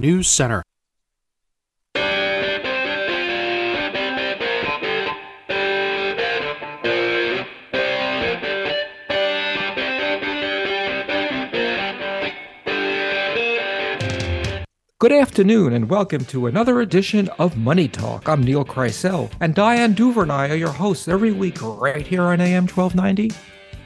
News Center. Good afternoon, and welcome to another edition of Money Talk. I'm Neil Kreisel, and Diane Duvernay are your hosts every week right here on AM 1290,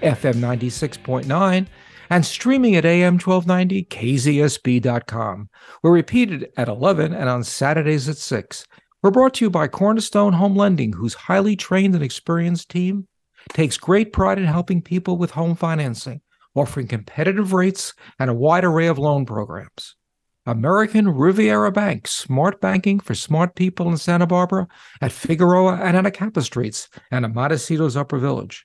FM 96.9, and streaming at AM1290KZSB.com. We're repeated at 11 and on Saturdays at 6. We're brought to you by Cornerstone Home Lending, whose highly trained and experienced team takes great pride in helping people with home financing, offering competitive rates and a wide array of loan programs. American Riviera Bank, smart banking for smart people in Santa Barbara at Figueroa and Anacapa Streets and at Montecito's Upper Village.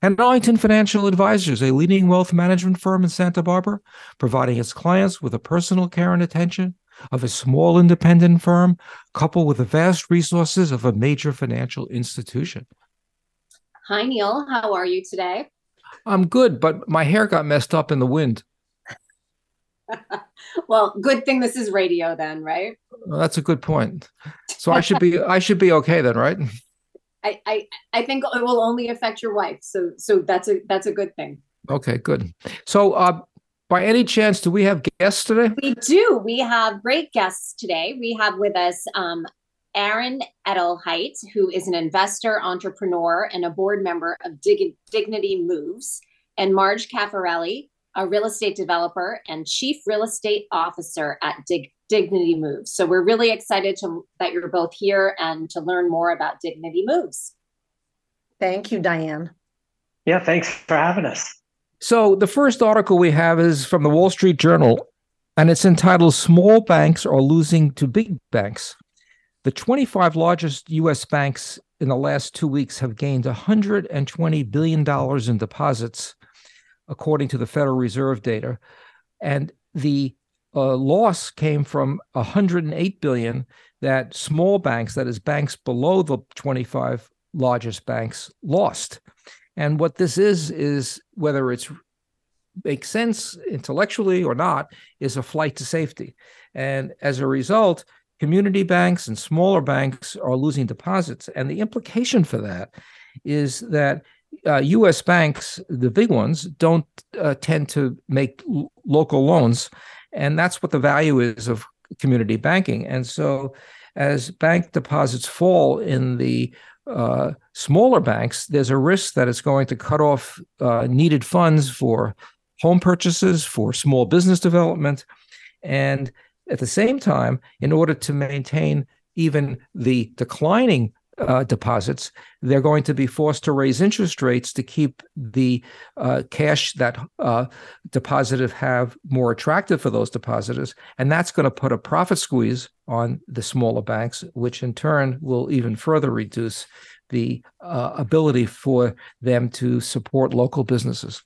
And Arlington Financial Advisors, a leading wealth management firm in Santa Barbara, providing its clients with the personal care and attention of a small independent firm, coupled with the vast resources of a major financial institution. Hi, Neil. How are you today? I'm good, but my hair got messed up in the wind. well, good thing this is radio then, right? Well, that's a good point. So I should be I should be okay then, right? I, I I think it will only affect your wife. So so that's a that's a good thing. Okay, good. So uh by any chance, do we have guests today? We do. We have great guests today. We have with us um, Aaron Edelheit, who is an investor, entrepreneur, and a board member of Dig- Dignity Moves, and Marge Cafarelli, a real estate developer and chief real estate officer at Dig- Dignity Moves. So we're really excited to, that you're both here and to learn more about Dignity Moves. Thank you, Diane. Yeah, thanks for having us. So the first article we have is from the Wall Street Journal, and it's entitled Small Banks Are Losing to Big Banks. The 25 largest U.S. banks in the last two weeks have gained $120 billion in deposits according to the Federal Reserve data. And the uh, loss came from 108 billion that small banks, that is, banks below the 25 largest banks, lost. And what this is is whether it's makes sense intellectually or not, is a flight to safety. And as a result, community banks and smaller banks are losing deposits. And the implication for that is that uh, U.S. banks, the big ones, don't uh, tend to make l- local loans, and that's what the value is of community banking. And so, as bank deposits fall in the uh, smaller banks, there's a risk that it's going to cut off uh, needed funds for home purchases, for small business development, and at the same time, in order to maintain even the declining uh, deposits, they're going to be forced to raise interest rates to keep the uh, cash that uh, depositors have more attractive for those depositors. And that's going to put a profit squeeze on the smaller banks, which in turn will even further reduce the uh, ability for them to support local businesses.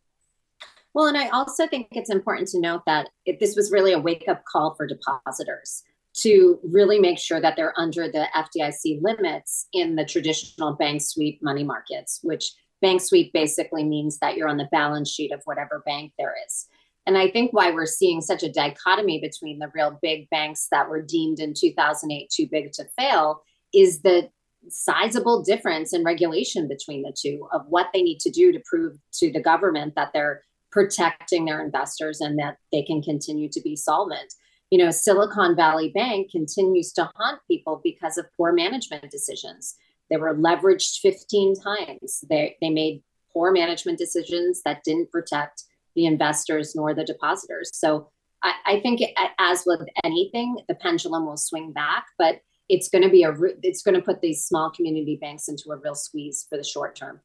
Well, and I also think it's important to note that this was really a wake up call for depositors to really make sure that they're under the FDIC limits in the traditional bank sweep money markets, which bank sweep basically means that you're on the balance sheet of whatever bank there is. And I think why we're seeing such a dichotomy between the real big banks that were deemed in 2008 too big to fail is the sizable difference in regulation between the two of what they need to do to prove to the government that they're protecting their investors and that they can continue to be solvent you know, Silicon Valley Bank continues to haunt people because of poor management decisions. They were leveraged 15 times. They, they made poor management decisions that didn't protect the investors nor the depositors. So I, I think, as with anything, the pendulum will swing back, but it's going to be a it's going to put these small community banks into a real squeeze for the short term.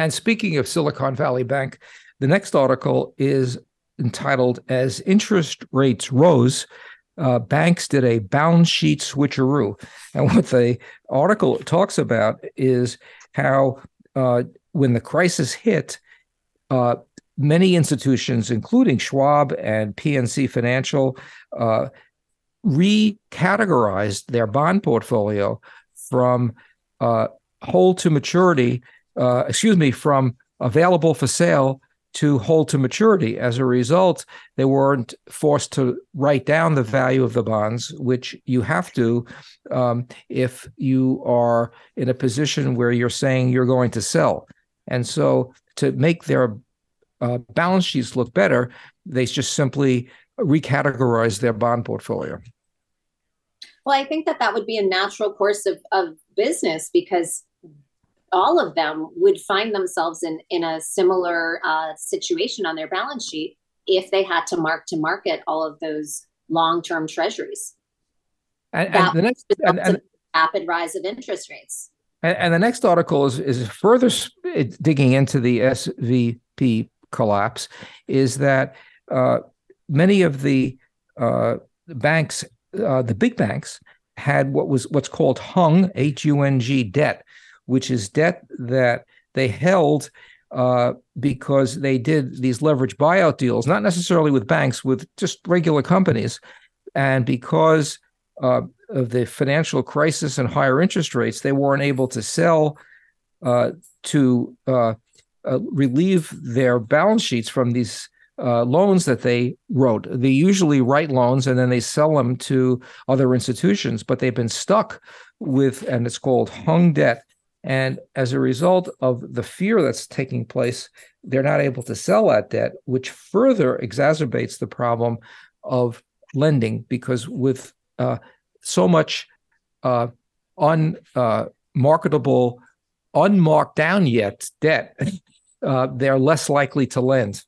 And speaking of Silicon Valley Bank, the next article is entitled As Interest Rates Rose, uh, banks did a balance sheet switcheroo. And what the article talks about is how uh, when the crisis hit, uh, many institutions, including Schwab and PNC Financial, uh, recategorized their bond portfolio from uh, hold to maturity, uh, excuse me, from available for sale to hold to maturity. As a result, they weren't forced to write down the value of the bonds, which you have to um, if you are in a position where you're saying you're going to sell. And so, to make their uh, balance sheets look better, they just simply recategorize their bond portfolio. Well, I think that that would be a natural course of, of business because all of them would find themselves in in a similar uh, situation on their balance sheet if they had to mark to market all of those long term treasuries. And, and the next and, and, rapid rise of interest rates. And, and, the next article is is further digging into the SVB collapse. Is that uh, many of the uh, banks, uh, the big banks, had what was what's called hung H U N G debt, which is debt that they held uh, because they did these leverage buyout deals, not necessarily with banks, with just regular companies. And because uh, of the financial crisis and higher interest rates, they weren't able to sell uh, to uh, uh, relieve their balance sheets from these uh, loans that they wrote. They usually write loans and then they sell them to other institutions, but they've been stuck with, and it's called hung debt and as a result of the fear that's taking place, they're not able to sell that debt, which further exacerbates the problem of lending because with uh, so much uh, unmarketable, uh, unmarked down yet debt, uh, they're less likely to lend.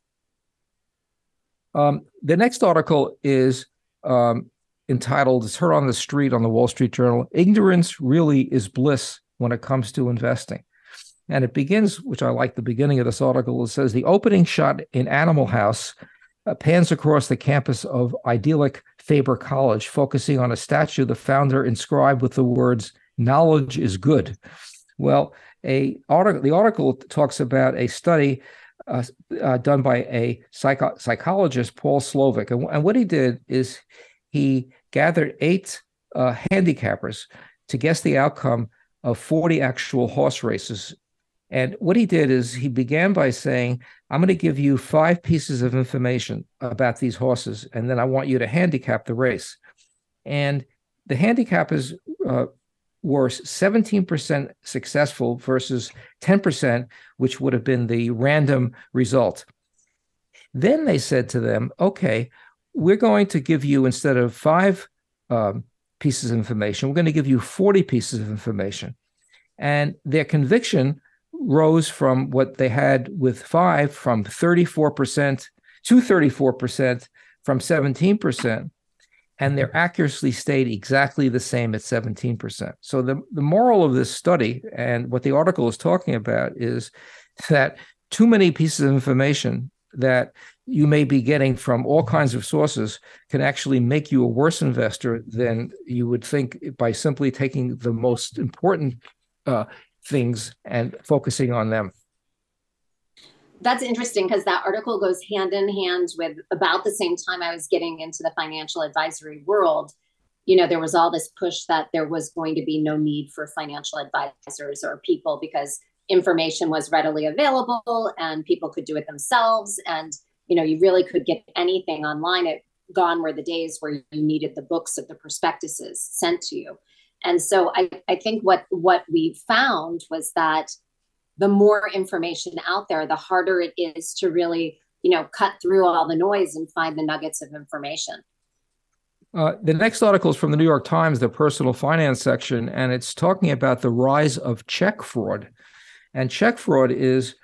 Um, the next article is um, entitled, it's heard on the street on the Wall Street Journal Ignorance Really is Bliss when it comes to investing. And it begins, which I like the beginning of this article, it says the opening shot in Animal House uh, pans across the campus of idyllic Faber College, focusing on a statue the founder inscribed with the words, knowledge is good. Well, a article, the article talks about a study uh, uh, done by a psycho- psychologist, Paul Slovic. And, and, what he did is he gathered eight uh, handicappers to guess the outcome of 40 actual horse races. And what he did is he began by saying, I'm going to give you five pieces of information about these horses, and then I want you to handicap the race. And the handicappers uh, were 17% successful versus 10%, which would have been the random result. Then they said to them, okay, we're going to give you, instead of five um, pieces of information. We're going to give you 40 pieces of information. And their conviction rose from what they had with five from 34% to 34% from 17%. And their accuracy stayed exactly the same at 17%. So the, the moral of this study and what the article is talking about is that too many pieces of information that you may be getting from all kinds of sources can actually make you a worse investor than you would think by simply taking the most important uh, things and focusing on them. That's interesting because that article goes hand in hand with about the same time I was getting into the financial advisory world. You know, there was all this push that there was going to be no need for financial advisors or people because information was readily available and people could do it themselves. And you know, you really could get anything online. It gone were the days where you needed the books of the prospectuses sent to you. And so I, I think what what we found was that the more information out there, the harder it is to really, you know, cut through all the noise and find the nuggets of information. Uh, the next article is from the New York Times, the personal finance section, and it's talking about the rise of check fraud. And check fraud is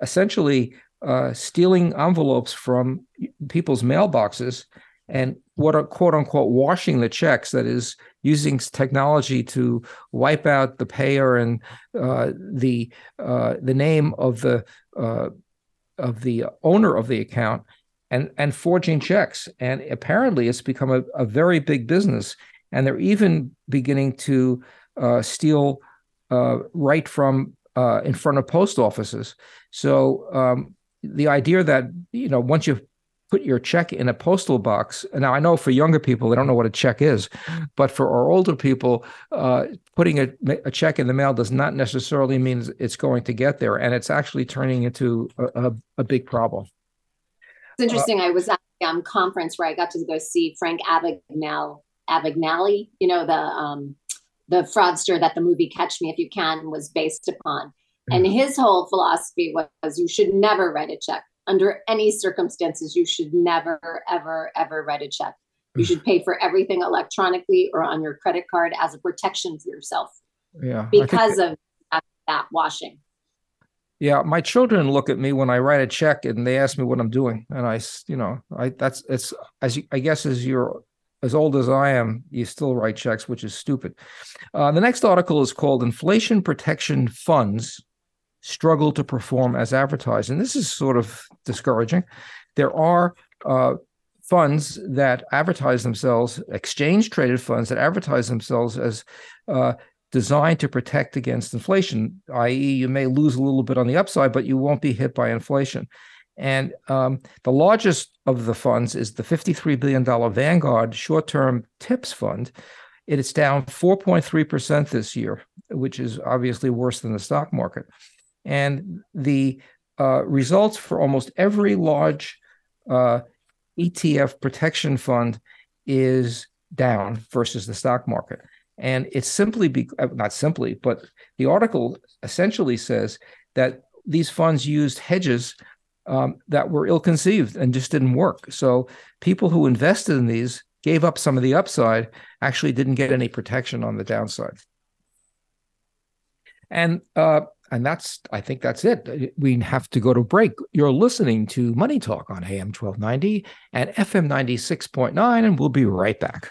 essentially uh, stealing envelopes from people's mailboxes and what are quote unquote washing the checks that is using technology to wipe out the payer and uh, the uh, the name of the uh, of the owner of the account and and forging checks. And apparently it's become a, a very big business and they're even beginning to uh, steal uh, right from uh, in front of post offices. So um, the idea that you know once you put your check in a postal box. Now, I know for younger people, they don't know what a check is, but for our older people, uh, putting a, a, check in the mail does not necessarily mean it's going to get there. And it's actually turning into a, a, a big problem. It's interesting. Uh, I was at a um, conference where I got to go see Frank Abagnale, Abagnale you know, the, um, the fraudster that the movie Catch Me If You Can was based upon. And his whole philosophy was you should never write a check under any circumstances, you should never, ever, ever write a check. You should pay for everything electronically or on your credit card as a protection for yourself. Yeah. Because of that, that washing. Yeah, my children look at me when I write a check and they ask me what I'm doing, and I, you know, I that's it's as you, I guess as you're as old as I am, you still write checks, which is stupid. Uh, the next article is called "Inflation Protection Funds struggle to perform as advertised. And this is sort of discouraging. There are uh, funds that advertise themselves, exchange traded funds that advertise themselves as uh, designed to protect against inflation, i.e., you may lose a little bit on the upside, but you won't be hit by inflation. And um, the largest of the funds is the $53 billion Vanguard short term TIPS fund. It is down 4.3% this year, which is obviously worse than the stock market. And the uh, results for almost every large uh, ETF protection fund is down versus the stock market. And it's simply, be, uh, not simply, but the article essentially says that these funds used hedges um, that were ill conceived and just didn't work. So people who invested in these gave up some of the upside, actually didn't get any protection on the downside. And uh, and that's I think that's it. We have to go to break. You're listening to Money Talk on AM 1290 and FM 96.9 and we'll be right back.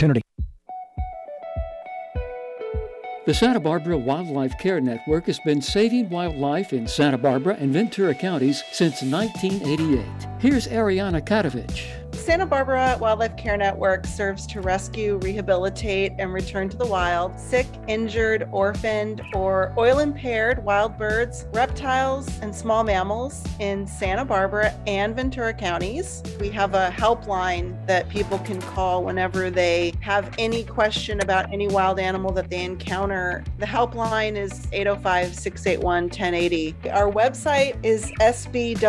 opportunity. The Santa Barbara Wildlife Care Network has been saving wildlife in Santa Barbara and Ventura counties since 1988. Here's Ariana Katovich. Santa Barbara Wildlife Care Network serves to rescue, rehabilitate, and return to the wild sick, injured, orphaned, or oil impaired wild birds, reptiles, and small mammals in Santa Barbara and Ventura counties. We have a helpline that people can call whenever they have any question about any wild animal that they encounter. The helpline is 805 681 1080. Our website is sbwcn.org.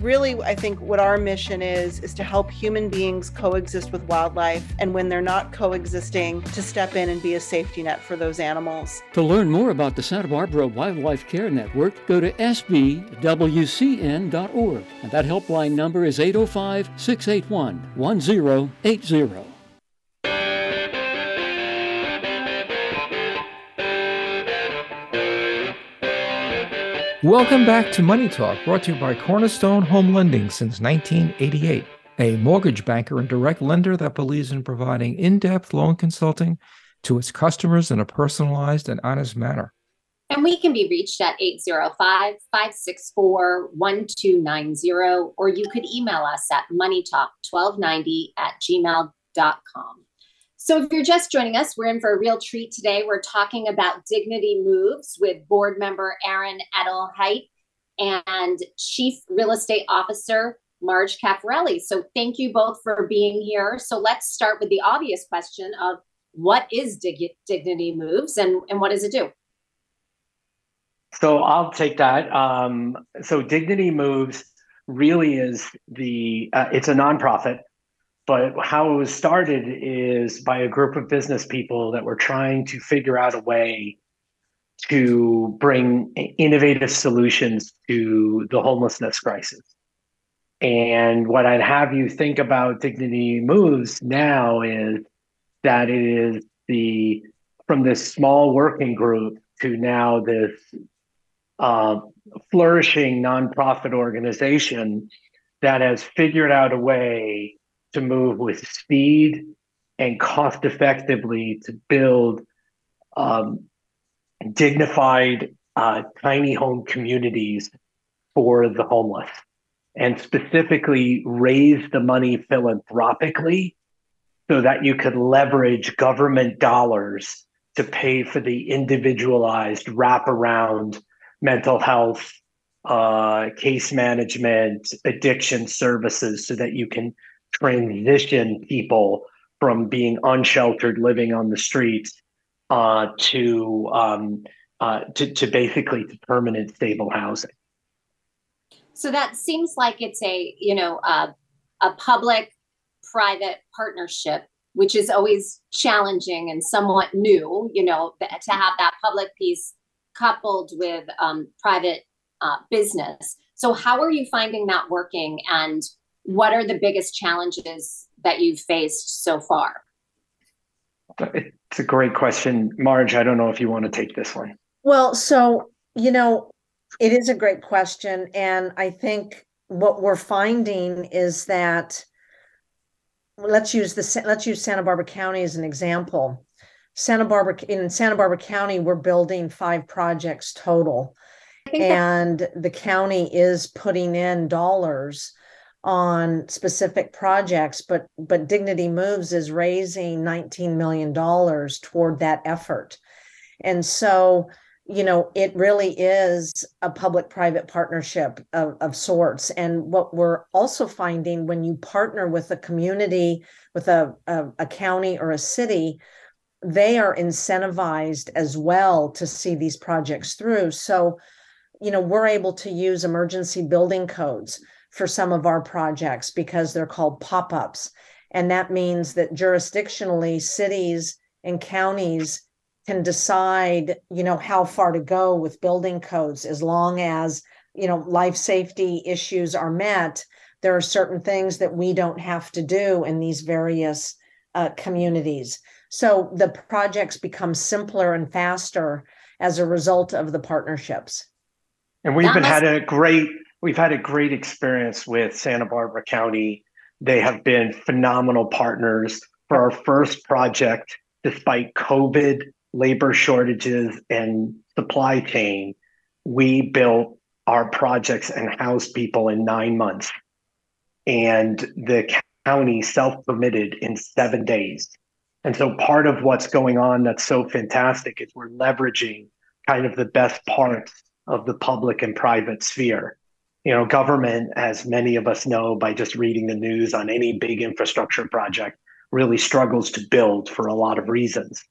Really, I think what our mission mission is is to help human beings coexist with wildlife and when they're not coexisting to step in and be a safety net for those animals. To learn more about the Santa Barbara Wildlife Care Network, go to sbwcn.org and that helpline number is 805-681-1080. Welcome back to Money Talk, brought to you by Cornerstone Home Lending since 1988, a mortgage banker and direct lender that believes in providing in depth loan consulting to its customers in a personalized and honest manner. And we can be reached at 805 564 1290, or you could email us at moneytalk1290 at gmail.com. So, if you're just joining us, we're in for a real treat today. We're talking about dignity moves with board member Aaron Edelheit and Chief Real Estate Officer Marge Cafarelli. So, thank you both for being here. So, let's start with the obvious question of what is Dig- Dignity Moves and, and what does it do? So I'll take that. Um, so Dignity Moves really is the uh, it's a nonprofit, but how it was started is by a group of business people that were trying to figure out a way to bring innovative solutions to the homelessness crisis. And what I'd have you think about Dignity Moves now is that it is the from this small working group to now this uh, flourishing nonprofit organization that has figured out a way to move with speed and cost effectively to build um, dignified uh, tiny home communities for the homeless and specifically raise the money philanthropically so that you could leverage government dollars to pay for the individualized wraparound mental health, uh, case management, addiction services so that you can transition people from being unsheltered living on the streets uh, to, um, uh, to to basically to permanent stable housing. So that seems like it's a you know a public private partnership, which is always challenging and somewhat new. You know to have that public piece coupled with um, private uh, business. So how are you finding that working, and what are the biggest challenges that you've faced so far? It's a great question, Marge. I don't know if you want to take this one. Well, so, you know, it is a great question. And I think what we're finding is that let's use the let's use Santa Barbara County as an example. Santa Barbara in Santa Barbara County, we're building five projects total. And the county is putting in dollars on specific projects, but but Dignity Moves is raising 19 million dollars toward that effort. And so, you know, it really is a public-private partnership of, of sorts. And what we're also finding when you partner with a community, with a, a, a county or a city, they are incentivized as well to see these projects through. So, you know, we're able to use emergency building codes for some of our projects because they're called pop ups. And that means that jurisdictionally, cities and counties can decide, you know, how far to go with building codes as long as, you know, life safety issues are met. There are certain things that we don't have to do in these various uh, communities. So the projects become simpler and faster as a result of the partnerships. And we've been had a great we've had a great experience with Santa Barbara County. They have been phenomenal partners for our first project, despite COVID, labor shortages, and supply chain. We built our projects and housed people in nine months. And the county self permitted in seven days. And so part of what's going on that's so fantastic is we're leveraging kind of the best parts of the public and private sphere. You know, government, as many of us know by just reading the news on any big infrastructure project, really struggles to build for a lot of reasons.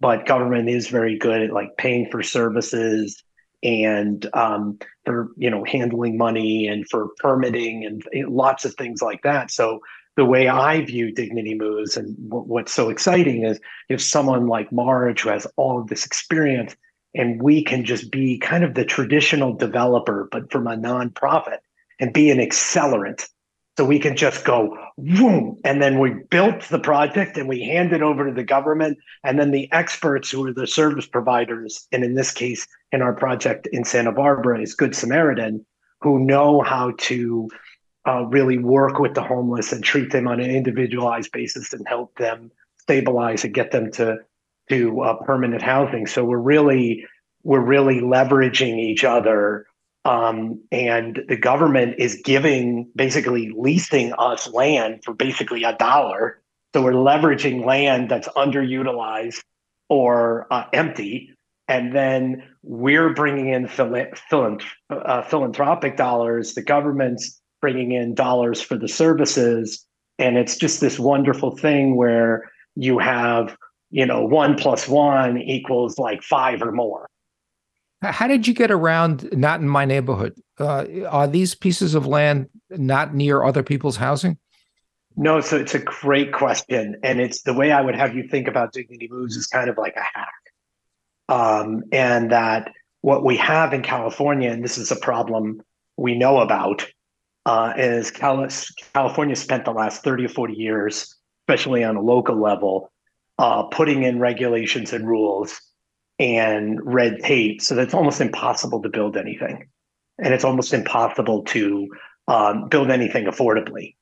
But government is very good at like paying for services and um, for you know handling money and for permitting and lots of things like that. So the way I view Dignity Moves and w- what's so exciting is if someone like Marge who has all of this experience and we can just be kind of the traditional developer, but from a nonprofit and be an accelerant. So we can just go boom, and then we built the project and we hand it over to the government, and then the experts who are the service providers, and in this case, in our project in Santa Barbara, is Good Samaritan, who know how to uh, really work with the homeless and treat them on an individualized basis and help them stabilize and get them to to uh, permanent housing. So we're really we're really leveraging each other, um, and the government is giving basically leasing us land for basically a dollar. So we're leveraging land that's underutilized or uh, empty, and then we're bringing in uh, philanthropic dollars. The government's bringing in dollars for the services. And it's just this wonderful thing where you have you know, one plus one equals like five or more. How did you get around not in my neighborhood? Uh, are these pieces of land not near other people's housing? No, so it's a great question. And it's the way I would have you think about Dignity Moves is kind of like a hack. Um, and that what we have in California, and this is a problem we know about, uh, is California spent the last 30 or 40 years, especially on a local level, uh, putting in regulations and rules and red tape so that it's almost impossible to build anything. And it's almost impossible to um, build anything affordably.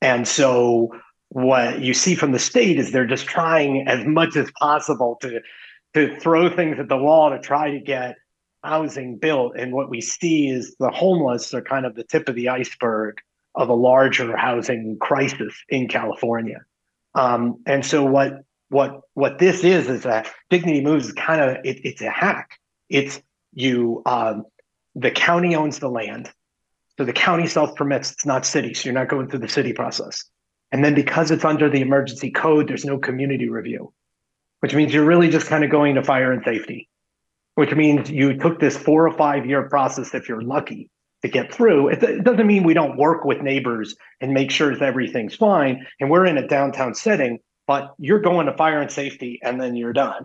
And so what you see from the state is they're just trying as much as possible to to throw things at the wall to try to get housing built. And what we see is the homeless are kind of the tip of the iceberg of a larger housing crisis in California. Um, and so what what what this is is that Dignity Moves is kind of it, it's a hack. It's you um, the county owns the land so the county self permits, it's not city. So you're not going through the city process. And then because it's under the emergency code, there's no community review, which means you're really just kind of going to fire and safety, which means you took this four or five year process, if you're lucky, to get through. It, it doesn't mean we don't work with neighbors and make sure that everything's fine. And we're in a downtown setting, but you're going to fire and safety and then you're done.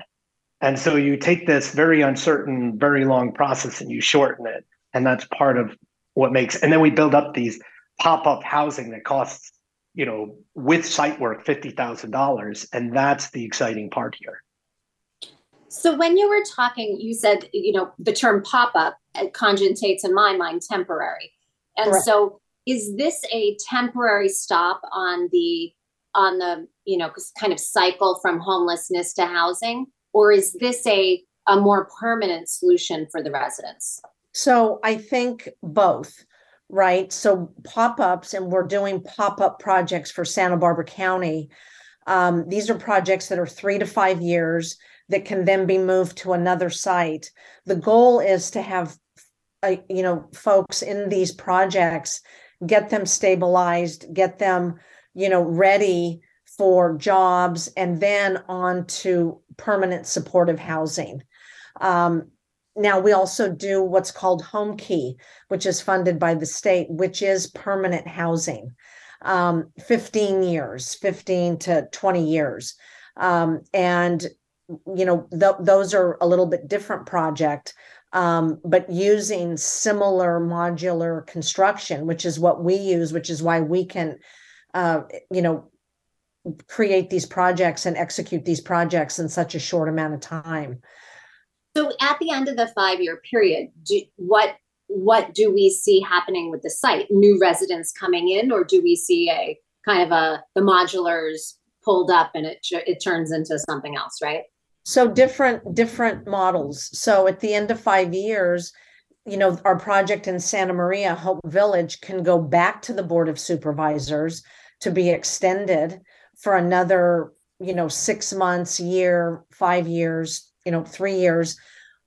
And so you take this very uncertain, very long process and you shorten it. And that's part of what makes and then we build up these pop-up housing that costs you know with site work $50000 and that's the exciting part here so when you were talking you said you know the term pop-up conjugates in my mind temporary and Correct. so is this a temporary stop on the on the you know kind of cycle from homelessness to housing or is this a a more permanent solution for the residents so I think both, right? So pop ups, and we're doing pop up projects for Santa Barbara County. Um, these are projects that are three to five years that can then be moved to another site. The goal is to have, uh, you know, folks in these projects get them stabilized, get them, you know, ready for jobs, and then on to permanent supportive housing. Um, now we also do what's called Homekey which is funded by the state which is permanent housing um, 15 years 15 to 20 years um, and you know th- those are a little bit different project um, but using similar modular construction which is what we use which is why we can uh, you know create these projects and execute these projects in such a short amount of time so at the end of the five-year period, do, what what do we see happening with the site? New residents coming in, or do we see a kind of a the modulars pulled up and it it turns into something else, right? So different different models. So at the end of five years, you know, our project in Santa Maria, Hope Village, can go back to the Board of Supervisors to be extended for another, you know, six months, year, five years, you know, three years.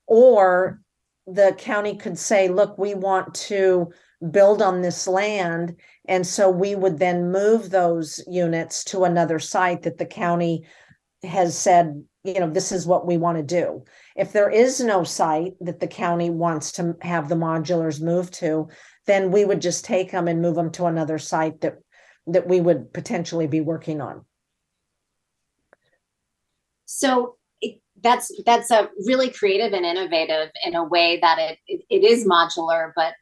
Or the county could say, look, we want to build on this land. And so we would then move those units to another site that the county has said, you know, this is what we want to do. If there is no site that the county wants to have the modulars moved to, then we would just take them and move them to another site that that we would potentially be working on. So that's that's a really creative and innovative in a way that it, it, it is modular but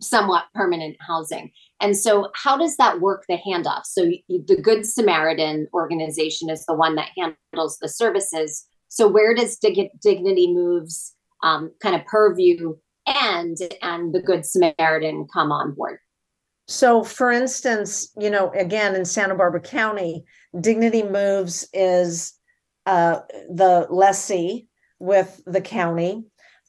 somewhat permanent housing. And so how does that work the handoff? So you, the good samaritan organization is the one that handles the services. So where does Dig- dignity moves um, kind of purview and and the good samaritan come on board so for instance you know again in santa barbara county dignity moves is uh, the lessee with the county.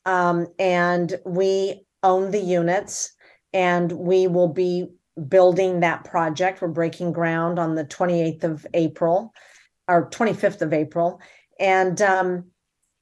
Um, and we own the units and we will be building that project. We're breaking ground on the 28th of April or 25th of April. And um,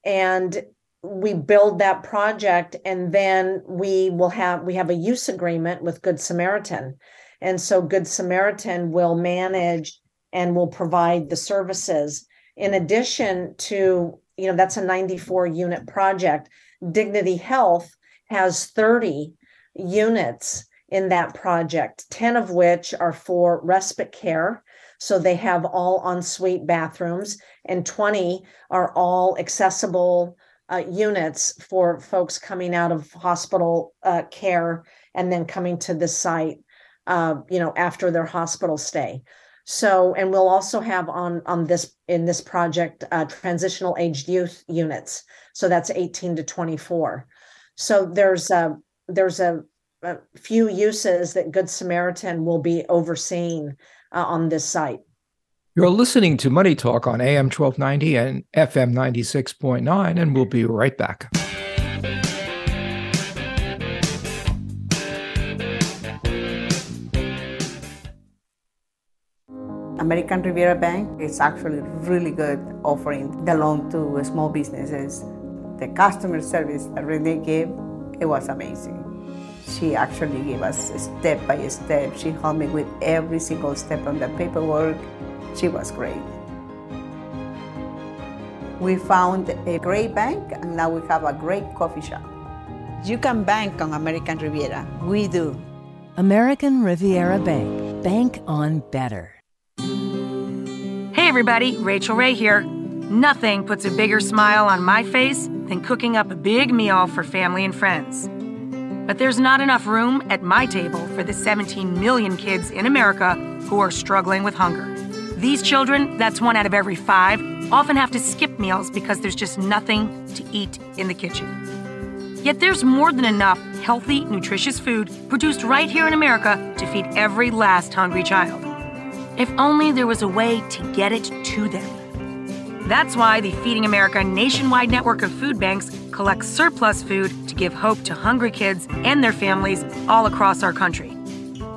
and we build that project and then we will have we have a use agreement with Good Samaritan. And so Good Samaritan will manage and will provide the services in addition to, you know, that's a 94 unit project. Dignity Health has 30 units in that project, 10 of which are for respite care. So they have all ensuite bathrooms, and 20 are all accessible uh, units for folks coming out of hospital uh, care and then coming to the site, uh, you know, after their hospital stay. So, and we'll also have on on this in this project uh, transitional aged youth units. So that's 18 to 24. So there's a there's a, a few uses that Good Samaritan will be overseeing uh, on this site. You're listening to Money Talk on AM 1290 and FM 96.9, and we'll be right back. American Riviera Bank is actually really good offering the loan to small businesses. The customer service that Renee gave, it was amazing. She actually gave us step by step. She helped me with every single step on the paperwork. She was great. We found a great bank and now we have a great coffee shop. You can bank on American Riviera. We do. American Riviera Bank. Bank on better. Hey everybody, Rachael Ray here. Nothing puts a bigger smile on my face than cooking up a big meal for family and friends. But there's not enough room at my table for the 17 million kids in America who are struggling with hunger. These children, that's one out of every five, often have to skip meals because there's just nothing to eat in the kitchen. Yet there's more than enough healthy, nutritious food produced right here in America to feed every last hungry child. If only there was a way to get it to them. That's why the Feeding America nationwide network of food banks collects surplus food to give hope to hungry kids and their families all across our country.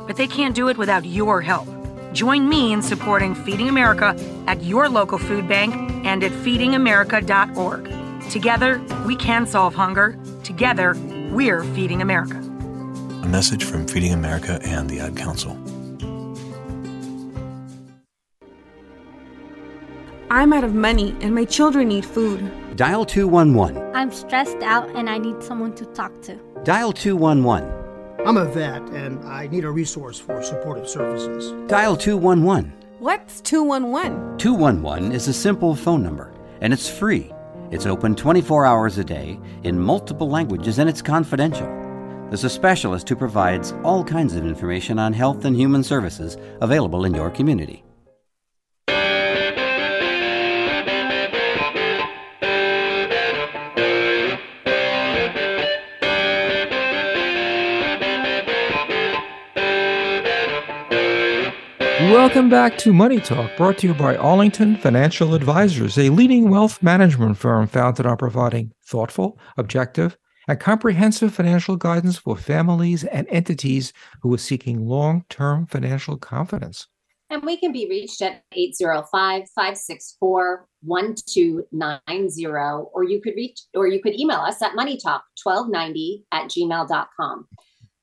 But they can't do it without your help. Join me in supporting Feeding America at your local food bank and at feedingamerica.org. Together, we can solve hunger. Together, we're Feeding America. A message from Feeding America and the Ad Council. I'm out of money and my children need food. Dial 211. I'm stressed out and I need someone to talk to. Dial 211. I'm a vet and I need a resource for supportive services. Dial 211. What's 211? 211 is a simple phone number and it's free. It's open 24 hours a day in multiple languages and it's confidential. There's a specialist who provides all kinds of information on health and human services available in your community. Welcome back to Money Talk, brought to you by Arlington Financial Advisors, a leading wealth management firm founded on providing thoughtful, objective, and comprehensive financial guidance for families and entities who are seeking long term financial confidence. And we can be reached at 805 564 1290, or you could reach, or you could email us at moneytalk1290 at gmail.com.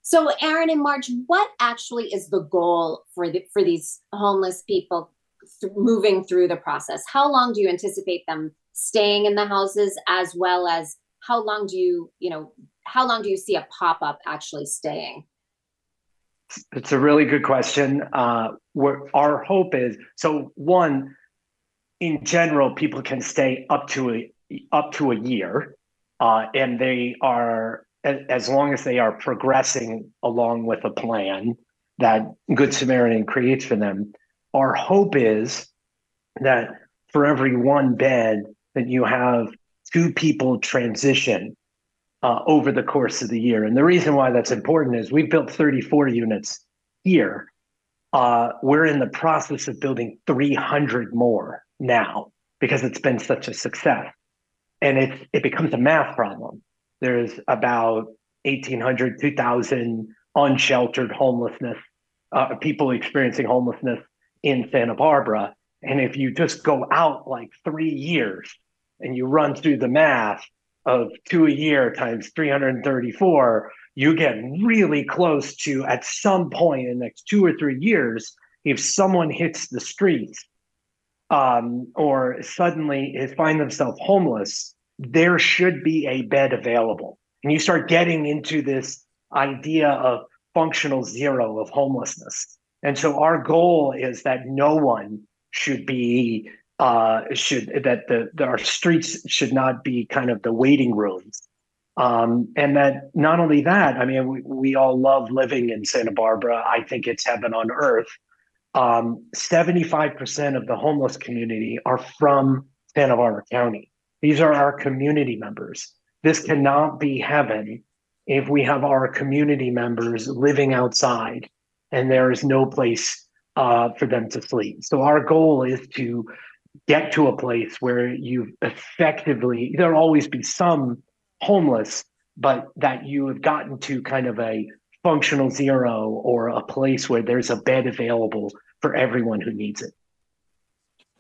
So, Aaron and Marge, what actually is the goal for the for these homeless people th- moving through the process? How long do you anticipate them staying in the houses, as well as how long do you, you know, how long do you see a pop up actually staying? It's a really good question. Uh, where our hope is so one, in general, people can stay up to a up to a year, uh, and they are as long as they are progressing along with a plan that Good Samaritan creates for them, our hope is that for every one bed that you have two people transition uh, over the course of the year. And the reason why that's important is we've built 34 units here. Uh, we're in the process of building 300 more now because it's been such a success. And it, it becomes a math problem there's about 1,800, 2,000 unsheltered homelessness, uh, people experiencing homelessness in Santa Barbara. And if you just go out like three years and you run through the math of two a year times 334, you get really close to at some point in the next two or three years, if someone hits the streets, um, or suddenly find themselves homeless, there should be a bed available. And you start getting into this idea of functional zero of homelessness. And so our goal is that no one should be uh, should that the, the, our streets should not be kind of the waiting rooms. Um, and that not only that, I mean, we, we all love living in Santa Barbara. I think it's heaven on earth. Um, 75% of the homeless community are from Santa Barbara County. These are our community members. This cannot be heaven if we have our community members living outside and there is no place uh, for them to sleep. So our goal is to get to a place where you effectively there'll always be some homeless, but that you have gotten to kind of a functional zero or a place where there's a bed available for everyone who needs it.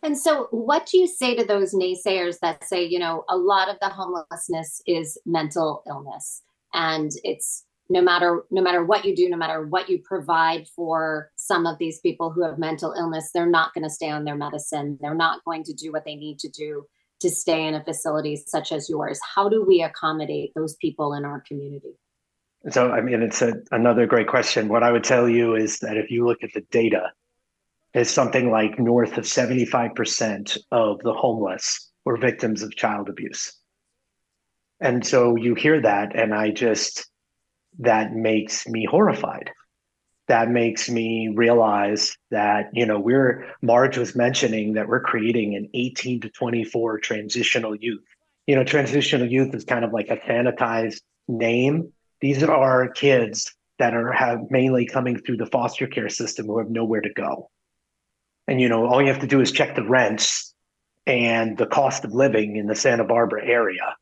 And so, what do you say to those naysayers that say, you know, a lot of the homelessness is mental illness, and it's no matter no matter what you do, no matter what you provide for some of these people who have mental illness, they're not going to stay on their medicine. They're not going to do what they need to do to stay in a facility such as yours. How do we accommodate those people in our community? So, I mean, it's a, another great question. What I would tell you is that if you look at the data, is something like north of 75% of the homeless were victims of child abuse. And so you hear that, and I just, that makes me horrified. That makes me realize that, you know, we're, Marge was mentioning that we're creating an 18 to 24 transitional youth. You know, transitional youth is kind of like a sanitized name. These are kids that are have mainly coming through the foster care system who have nowhere to go and you know all you have to do is check the rents and the cost of living in the Santa Barbara area.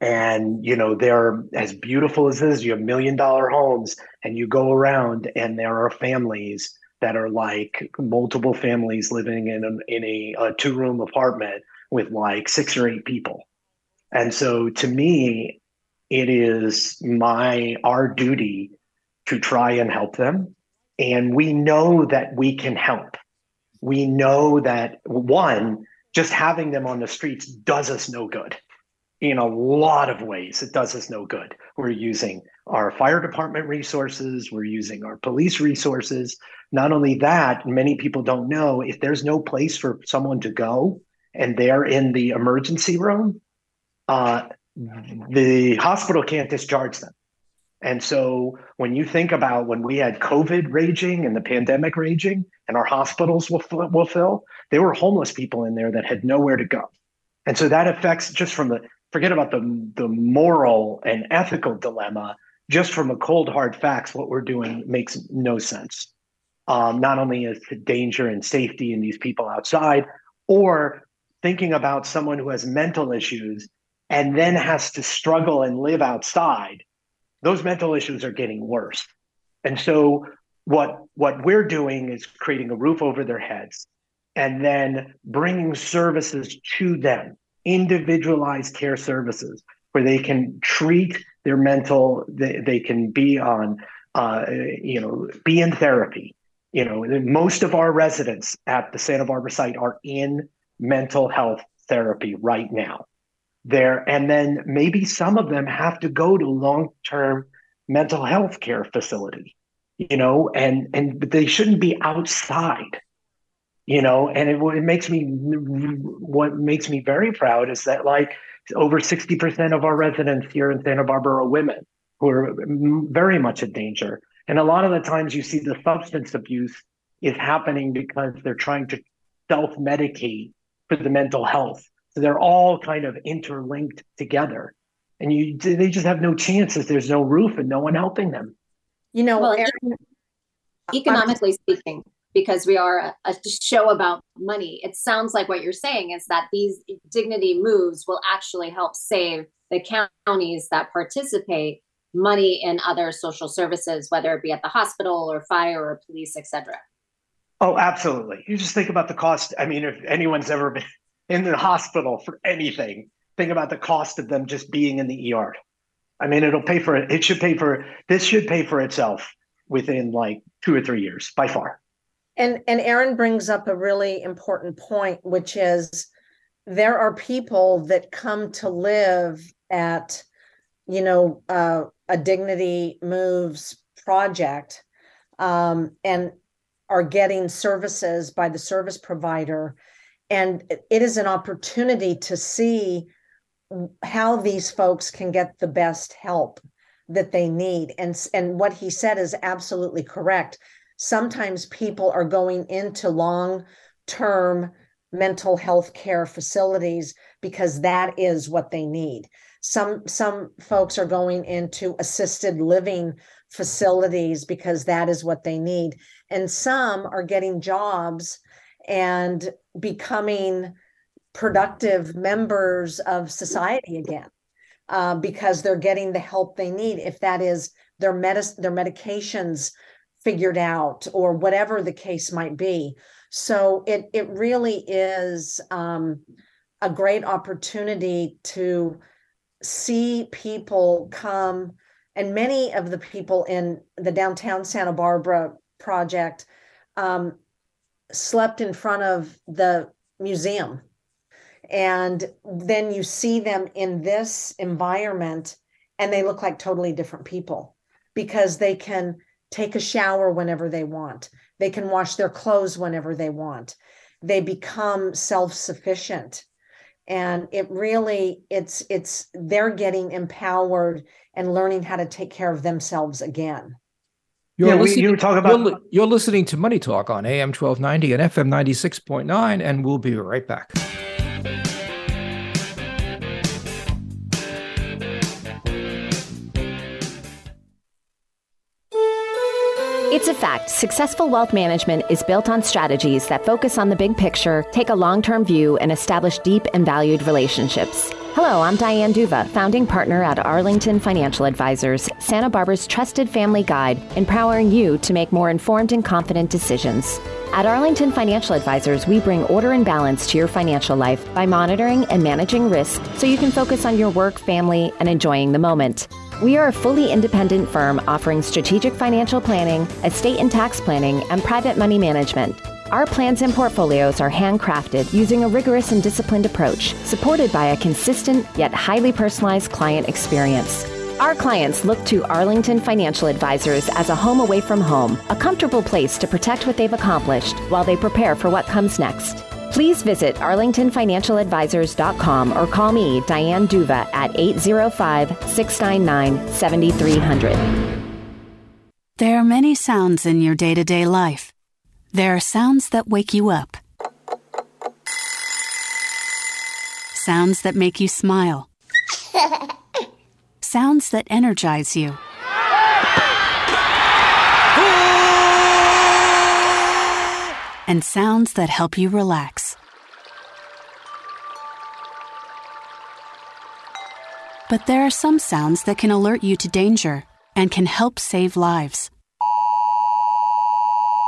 And you know they're as beautiful as this. You have million dollar homes, and you go around, and there are families that are like multiple families living in a, in a, a two room apartment with like six or eight people. And so to me, it is my our duty to try and help them. And we know that we can help we know that one, just having them on the streets does us no good. In a lot of ways, it does us no good. We're using our fire department resources, we're using our police resources. Not only that, many people don't know if there's no place for someone to go and they're in the emergency room, uh, the hospital can't discharge them. And so when you think about when we had COVID raging and the pandemic raging and our hospitals will, will fill, there were homeless people in there that had nowhere to go. And so that affects just from the, forget about the, the moral and ethical dilemma, just from the cold hard facts, what we're doing makes no sense. Um, not only is the danger and safety in these people outside, or thinking about someone who has mental issues and then has to struggle and live outside those mental issues are getting worse. And so what what we're doing is creating a roof over their heads and then bringing services to them, individualized care services where they can treat their mental they, they can be on uh, you know be in therapy you know most of our residents at the santa barbara site are in mental health therapy right now there. And then maybe some of them have to go to long-term mental health care facility, you know, and and they shouldn't be outside, you know. And it, it makes me what makes me very proud is that like over 60% of our residents here in Santa Barbara are women who are very much in danger. And a lot of the times you see the substance abuse is happening because they're trying to self-medicate for the mental health so they're all kind of interlinked together. And you they just have no chances. There's no roof and no one helping them. You know, well, Aaron, economically speaking, because we are a, a, show about money, it sounds like what you're saying is that these dignity moves will actually help save the counties that participate money in other social services, whether it be at the hospital or fire or police, etc. Oh, absolutely. You just think about the cost. I mean, if anyone's ever been in the hospital for anything, think about the cost of them just being in the ER. I mean, it'll pay for it. It should pay for this should pay for itself within like two or three years by far. And and Aaron brings up a really important point, which is there are people that come to live at, you know, uh, a Dignity Moves project um, and are getting services by the service provider. And it is an opportunity to see how these folks can get the best help that they need. And, and what he said is absolutely correct. Sometimes people are going into long term mental health care facilities because that is what they need. Some some folks are going into assisted living facilities because that is what they need. And some are getting jobs and becoming productive members of society again uh, because they're getting the help they need. If that is their medicine, their medications figured out, or whatever the case might be. So it it really is um, a great opportunity to see people come and many of the people in the downtown Santa Barbara project um, slept in front of the museum. And then you see them in this environment and they look like totally different people because they can take a shower whenever they want. They can wash their clothes whenever they want. They become self-sufficient and it really it's it's they're getting empowered and learning how to take care of themselves again you're, yeah, listening, you talk about you're, you're listening to money talk on am 1290 and fm 96.9 and we'll be right back It's a fact successful wealth management is built on strategies that focus on the big picture, take a long term view, and establish deep and valued relationships. Hello, I'm Diane Duva, founding partner at Arlington Financial Advisors, Santa Barbara's trusted family guide, empowering you to make more informed and confident decisions. At Arlington Financial Advisors, we bring order and balance to your financial life by monitoring and managing risk so you can focus on your work, family, and enjoying the moment. We are a fully independent firm offering strategic financial planning, estate and tax planning, and private money management. Our plans and portfolios are handcrafted using a rigorous and disciplined approach, supported by a consistent yet highly personalized client experience. Our clients look to Arlington Financial Advisors as a home away from home, a comfortable place to protect what they've accomplished while they prepare for what comes next. Please visit arlingtonfinancialadvisors.com or call me, Diane Duva, at 805 699 7300. There are many sounds in your day to day life. There are sounds that wake you up, sounds that make you smile, sounds that energize you. and sounds that help you relax. But there are some sounds that can alert you to danger and can help save lives.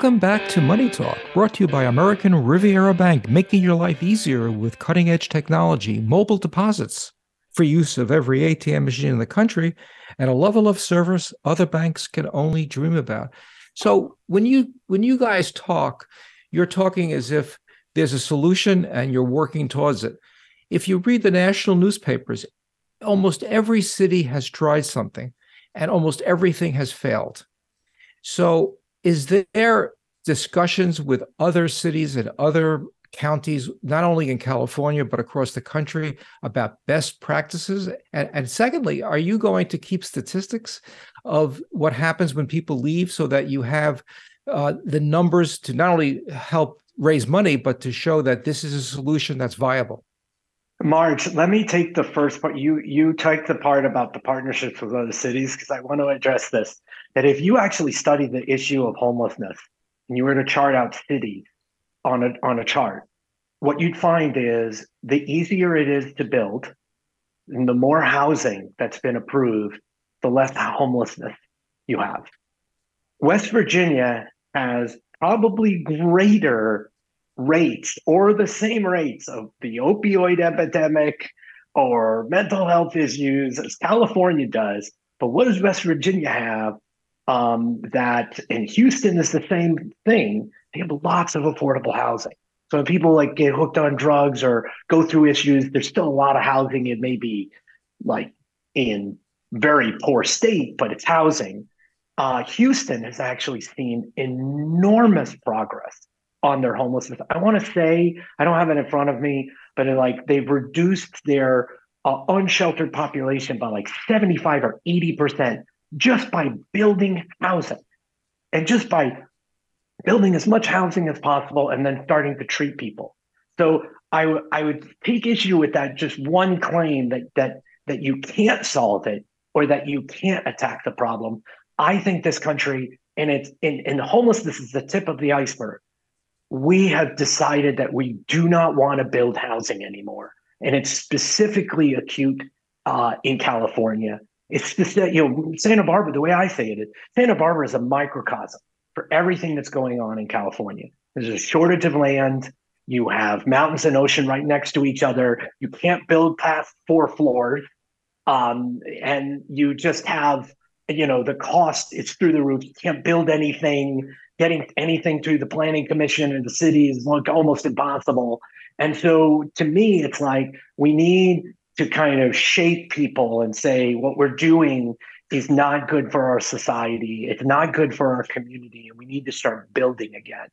Welcome back to Money Talk, brought to you by American Riviera Bank, making your life easier with cutting edge technology, mobile deposits, free use of every ATM machine in the country, and a level of service other banks can only dream about. So when you when you guys talk, you're talking as if there's a solution and you're working towards it. If you read the national newspapers, almost every city has tried something and almost everything has failed. So is there discussions with other cities and other counties, not only in California, but across the country about best practices? And, and, secondly, are you going to keep statistics of what happens when people leave so that you have uh, the numbers to not only help raise money, but to show that this is a solution that's viable. Marge, let me take the first part. You you take the part about the partnerships with other cities because I want to address this. That if you actually study the issue of homelessness and you were to chart out cities on a on a chart, what you'd find is the easier it is to build, and the more housing that's been approved, the less homelessness you have. West Virginia has probably greater rates or the same rates of the opioid epidemic or mental health issues as California does. But what does West Virginia have? Um, that in Houston is the same thing. They have lots of affordable housing. So when people like get hooked on drugs or go through issues, there's still a lot of housing. It may be like in very poor state, but it's housing. Uh, Houston has actually seen enormous progress on their homelessness. I want to say I don't have it in front of me, but like they've reduced their uh, unsheltered population by like 75 or 80 percent just by building housing and just by building as much housing as possible and then starting to treat people. So I, w- I would take issue with that just one claim that that that you can't solve it or that you can't attack the problem. I think this country, and it's in, in homelessness is the tip of the iceberg. We have decided that we do not want to build housing anymore, and it's specifically acute uh, in California. It's just that, you know, Santa Barbara. The way I say it Santa Barbara is a microcosm for everything that's going on in California. There's a shortage of land. You have mountains and ocean right next to each other. You can't build past four floors, um, and you just have you know the cost it's through the roof you can't build anything getting anything through the planning commission and the city is like almost impossible and so to me it's like we need to kind of shape people and say what we're doing is not good for our society it's not good for our community and we need to start building again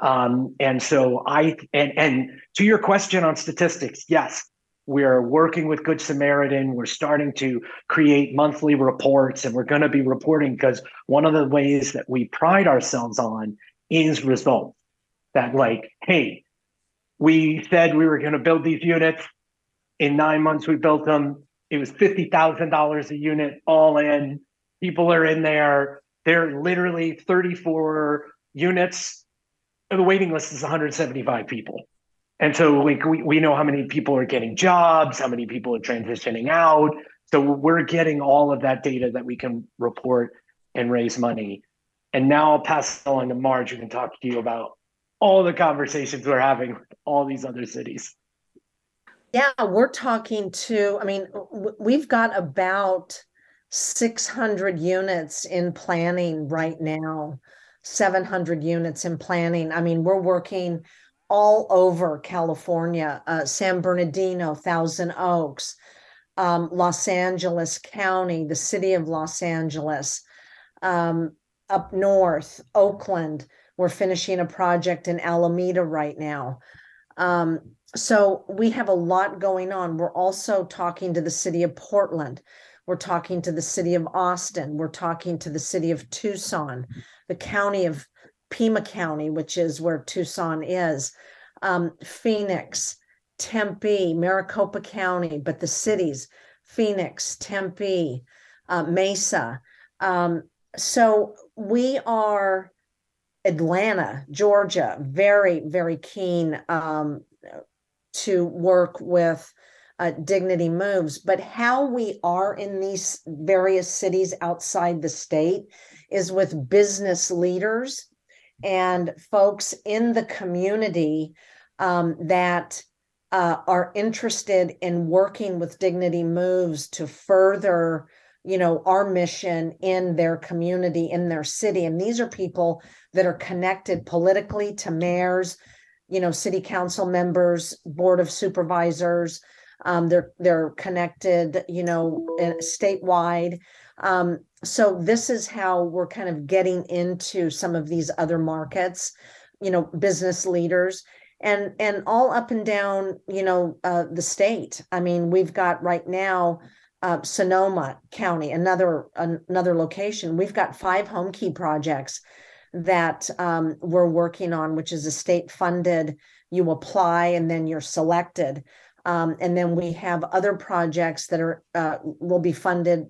um, and so i and and to your question on statistics yes we're working with Good Samaritan. We're starting to create monthly reports, and we're going to be reporting because one of the ways that we pride ourselves on is results. That, like, hey, we said we were going to build these units. In nine months, we built them. It was $50,000 a unit all in. People are in there. They're literally 34 units. The waiting list is 175 people. And so like we, we know how many people are getting jobs, how many people are transitioning out. So we're getting all of that data that we can report and raise money. And now I'll pass it on to Marge, who can talk to you about all the conversations we're having with all these other cities. Yeah, we're talking to, I mean, we've got about 600 units in planning right now, 700 units in planning. I mean, we're working all over California, uh, San Bernardino, Thousand Oaks, um, Los Angeles County, the city of Los Angeles, um, up north, Oakland. We're finishing a project in Alameda right now. Um, so we have a lot going on. We're also talking to the city of Portland. We're talking to the city of Austin. We're talking to the city of Tucson, the county of Pima County, which is where Tucson is, um, Phoenix, Tempe, Maricopa County, but the cities, Phoenix, Tempe, uh, Mesa. Um, so we are Atlanta, Georgia, very, very keen um, to work with uh, Dignity Moves. But how we are in these various cities outside the state is with business leaders and folks in the community um, that uh, are interested in working with Dignity Moves to further, you know, our mission in their community, in their city. And these are people that are connected politically to mayors, you know, city council members, board of supervisors. Um, they're they're connected, you know, statewide. Um, so this is how we're kind of getting into some of these other markets you know business leaders and and all up and down you know uh, the state i mean we've got right now uh, sonoma county another another location we've got five Homekey projects that um, we're working on, which is a state funded. You apply and then you're selected. Um, and then we have other projects that are uh, will be funded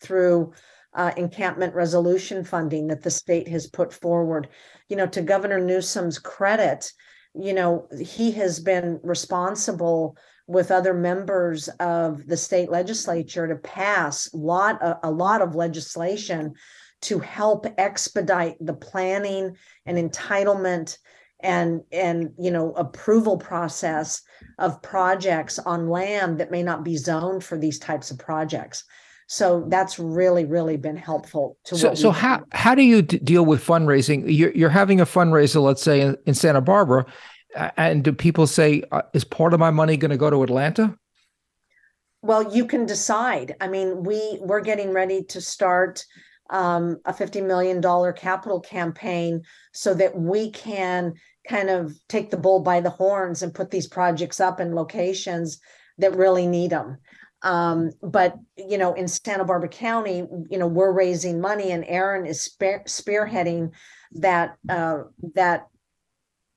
through uh, encampment resolution funding that the state has put forward. You know, to Governor Newsom's credit, you know, he has been responsible with other members of the state legislature to pass lot a, a lot of legislation to help expedite the planning and entitlement and and you know approval process of projects on land that may not be zoned for these types of projects. So that's really really been helpful to so, so how how do you d- deal with fundraising? You're, you're having a fundraiser let's say in, in santa barbara and do people say uh, is part of my money going to go to atlanta? Well you can decide. I mean we we're getting ready to start um, a $50 million capital campaign so that we can kind of take the bull by the horns and put these projects up in locations that really need them. Um, but you know, in Santa Barbara County, you know, we're raising money, and Aaron is spear- spearheading that uh, that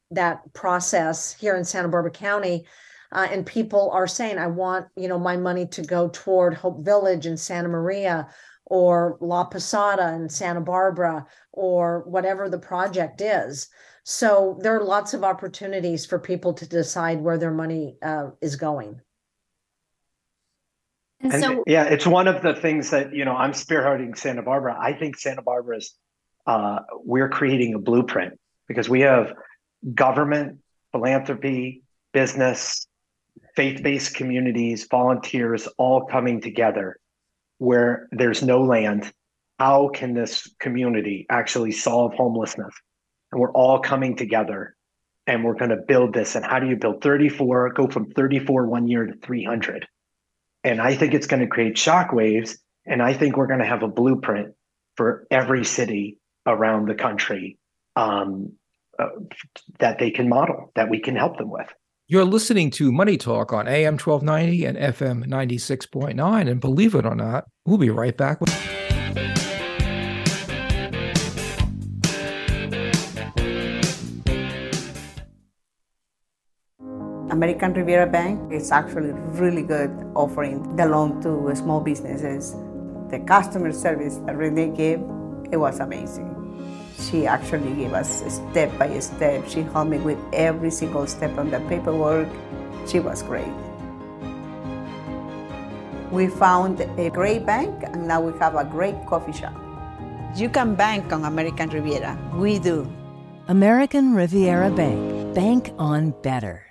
that process here in Santa Barbara County. Uh, and people are saying, "I want you know my money to go toward Hope Village and Santa Maria, or La Posada and Santa Barbara or whatever the project is. So there are lots of opportunities for people to decide where their money uh, is going. And, and so, yeah, it's one of the things that you know I'm spearheading Santa Barbara. I think Santa Barbara is uh, we're creating a blueprint because we have government, philanthropy, business, faith-based communities, volunteers all coming together where there's no land, how can this community actually solve homelessness? And we're all coming together and we're going to build this. And how do you build 34, go from 34 one year to 300? And I think it's going to create shockwaves. And I think we're going to have a blueprint for every city around the country um, uh, that they can model, that we can help them with. You're listening to Money Talk on AM 1290 and FM 96.9. And believe it or not, we'll be right back with. American Riviera Bank is actually really good offering the loan to small businesses. The customer service that Renee gave, it was amazing. She actually gave us step by step. She helped me with every single step on the paperwork. She was great. We found a great bank and now we have a great coffee shop. You can bank on American Riviera. We do. American Riviera Bank. Bank on better.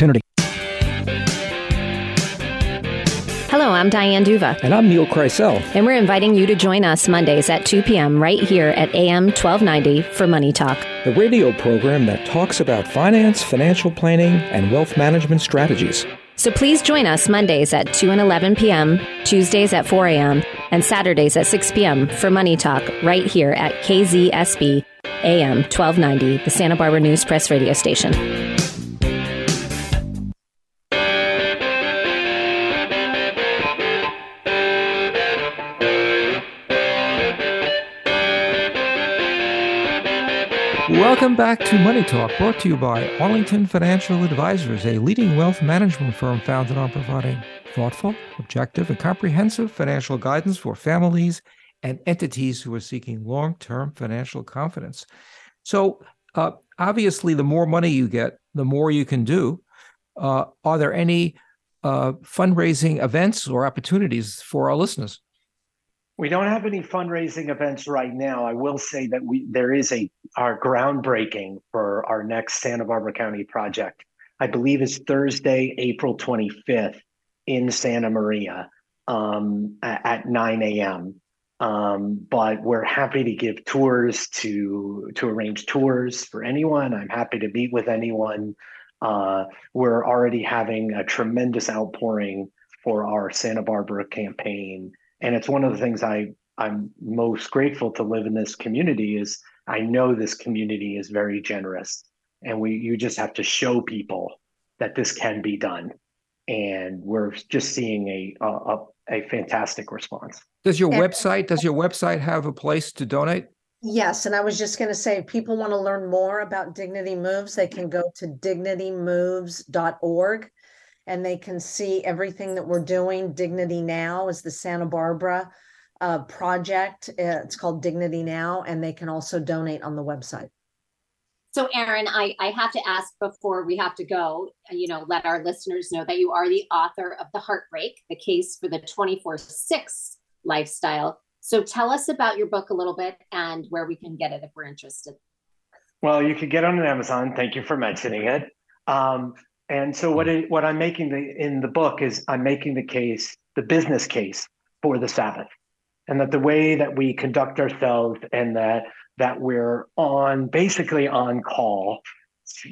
opportunity. Hello, I'm Diane Duva. And I'm Neil Kreisel. And we're inviting you to join us Mondays at 2 p.m. right here at AM 1290 for Money Talk. The radio program that talks about finance, financial planning, and wealth management strategies. So please join us Mondays at 2 and 11 p.m., Tuesdays at 4 a.m., and Saturdays at 6 p.m. for Money Talk right here at KZSB AM 1290, the Santa Barbara News Press radio station. Welcome back to Money Talk, brought to you by Arlington Financial Advisors, a leading wealth management firm founded on providing thoughtful, objective, and comprehensive financial guidance for families and entities who are seeking long term financial confidence. So uh, obviously, the more money you get, the more you can do. Uh, are there any uh, fundraising events or opportunities for our listeners? We don't have any fundraising events right now. I will say that we there is a our groundbreaking for our next Santa Barbara County project. I believe is Thursday, April 25th in Santa Maria um, at, at 9 a.m. Um, but we're happy to give tours to to arrange tours for anyone. I'm happy to meet with anyone. Uh, we're already having a tremendous outpouring for our Santa Barbara campaign, and it's one of the things I I'm most grateful to live in this community. Is I know this community is very generous, and we you just have to show people that this can be done, and we're just seeing a a, a fantastic response. Does your website does your website have a place to donate? Yes, and I was just going to say, if people want to learn more about Dignity Moves, they can go to dignitymoves.org and they can see everything that we're doing. Dignity Now is the Santa Barbara uh, project. Uh, it's called Dignity Now, and they can also donate on the website. So, Aaron, I, I have to ask before we have to go, you know, let our listeners know that you are the author of The Hard Break, the case for the 24 6 lifestyle. So, tell us about your book a little bit and where we can get it if we're interested. Well, you could get it on Amazon. Thank you for mentioning it. Um, and so, what it, what I'm making the, in the book is I'm making the case, the business case for the Sabbath, and that the way that we conduct ourselves and that that we're on basically on call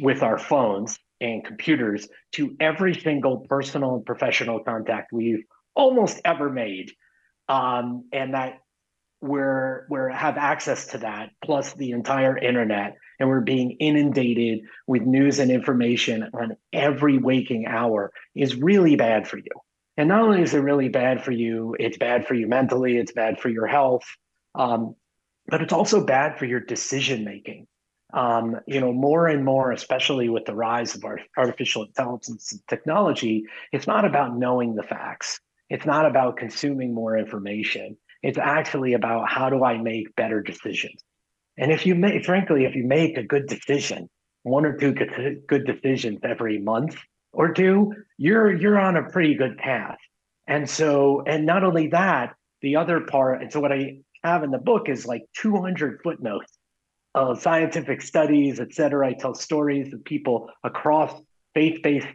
with our phones and computers to every single personal and professional contact we've almost ever made. Um, and that we're we're have access to that plus the entire internet and we're being inundated with news and information on every waking hour is really bad for you and not only is it really bad for you it's bad for you mentally it's bad for your health um, but it's also bad for your decision making. Um, you know, more and more, especially with the rise of our artificial intelligence and technology, it's not about knowing the facts. It's not about consuming more information. It's actually about how do I make better decisions. And if you make, frankly, if you make a good decision, one or two good, decisions every month or two, you're you're on a pretty good path. And so, and not only that, the other part, and so what I have in the book is like 200 footnotes of scientific studies, et cetera. I tell stories of people across faith-based,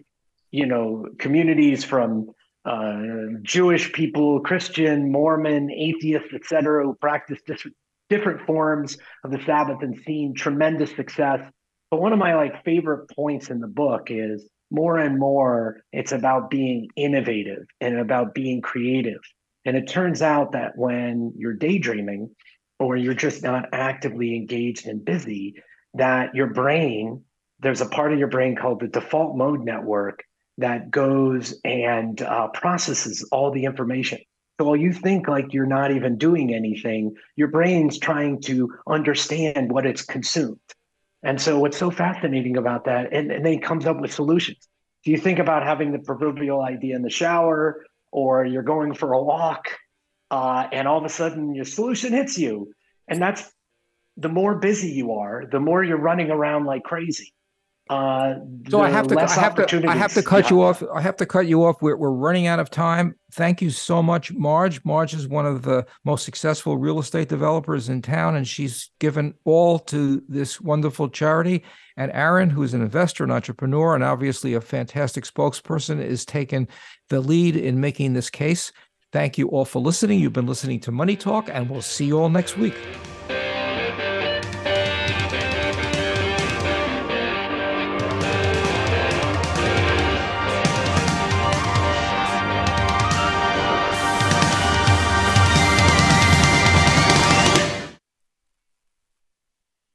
you know, communities from uh, Jewish people, Christian, Mormon, atheists, etc., who practice different, different forms of the Sabbath and seen tremendous success. But one of my like favorite points in the book is more and more it's about being innovative and about being creative and it turns out that when you're daydreaming or you're just not actively engaged and busy, that your brain, there's a part of your brain called the default mode network that goes and uh, processes all the information. So while you think like you're not even doing anything, your brain's trying to understand what it's consumed. And so what's so fascinating about that, and, and then he comes up with solutions. Do you think about having the proverbial idea in the shower or you're going for a walk uh, and all of a sudden your solution hits you. And that's the more busy you are, the more you're running around like crazy. Uh, so I have to, I have to, I have to cut you, you off. I have to cut you off. We're, we're running out of time. Thank you so much, Marge. Marge is one of the most successful real estate developers in town, and she's given all to this wonderful charity. And Aaron, who's an investor and entrepreneur, and obviously a fantastic spokesperson, is taking the lead in making this case. Thank you all for listening. You've been listening to Money Talk, and we'll see you all next week.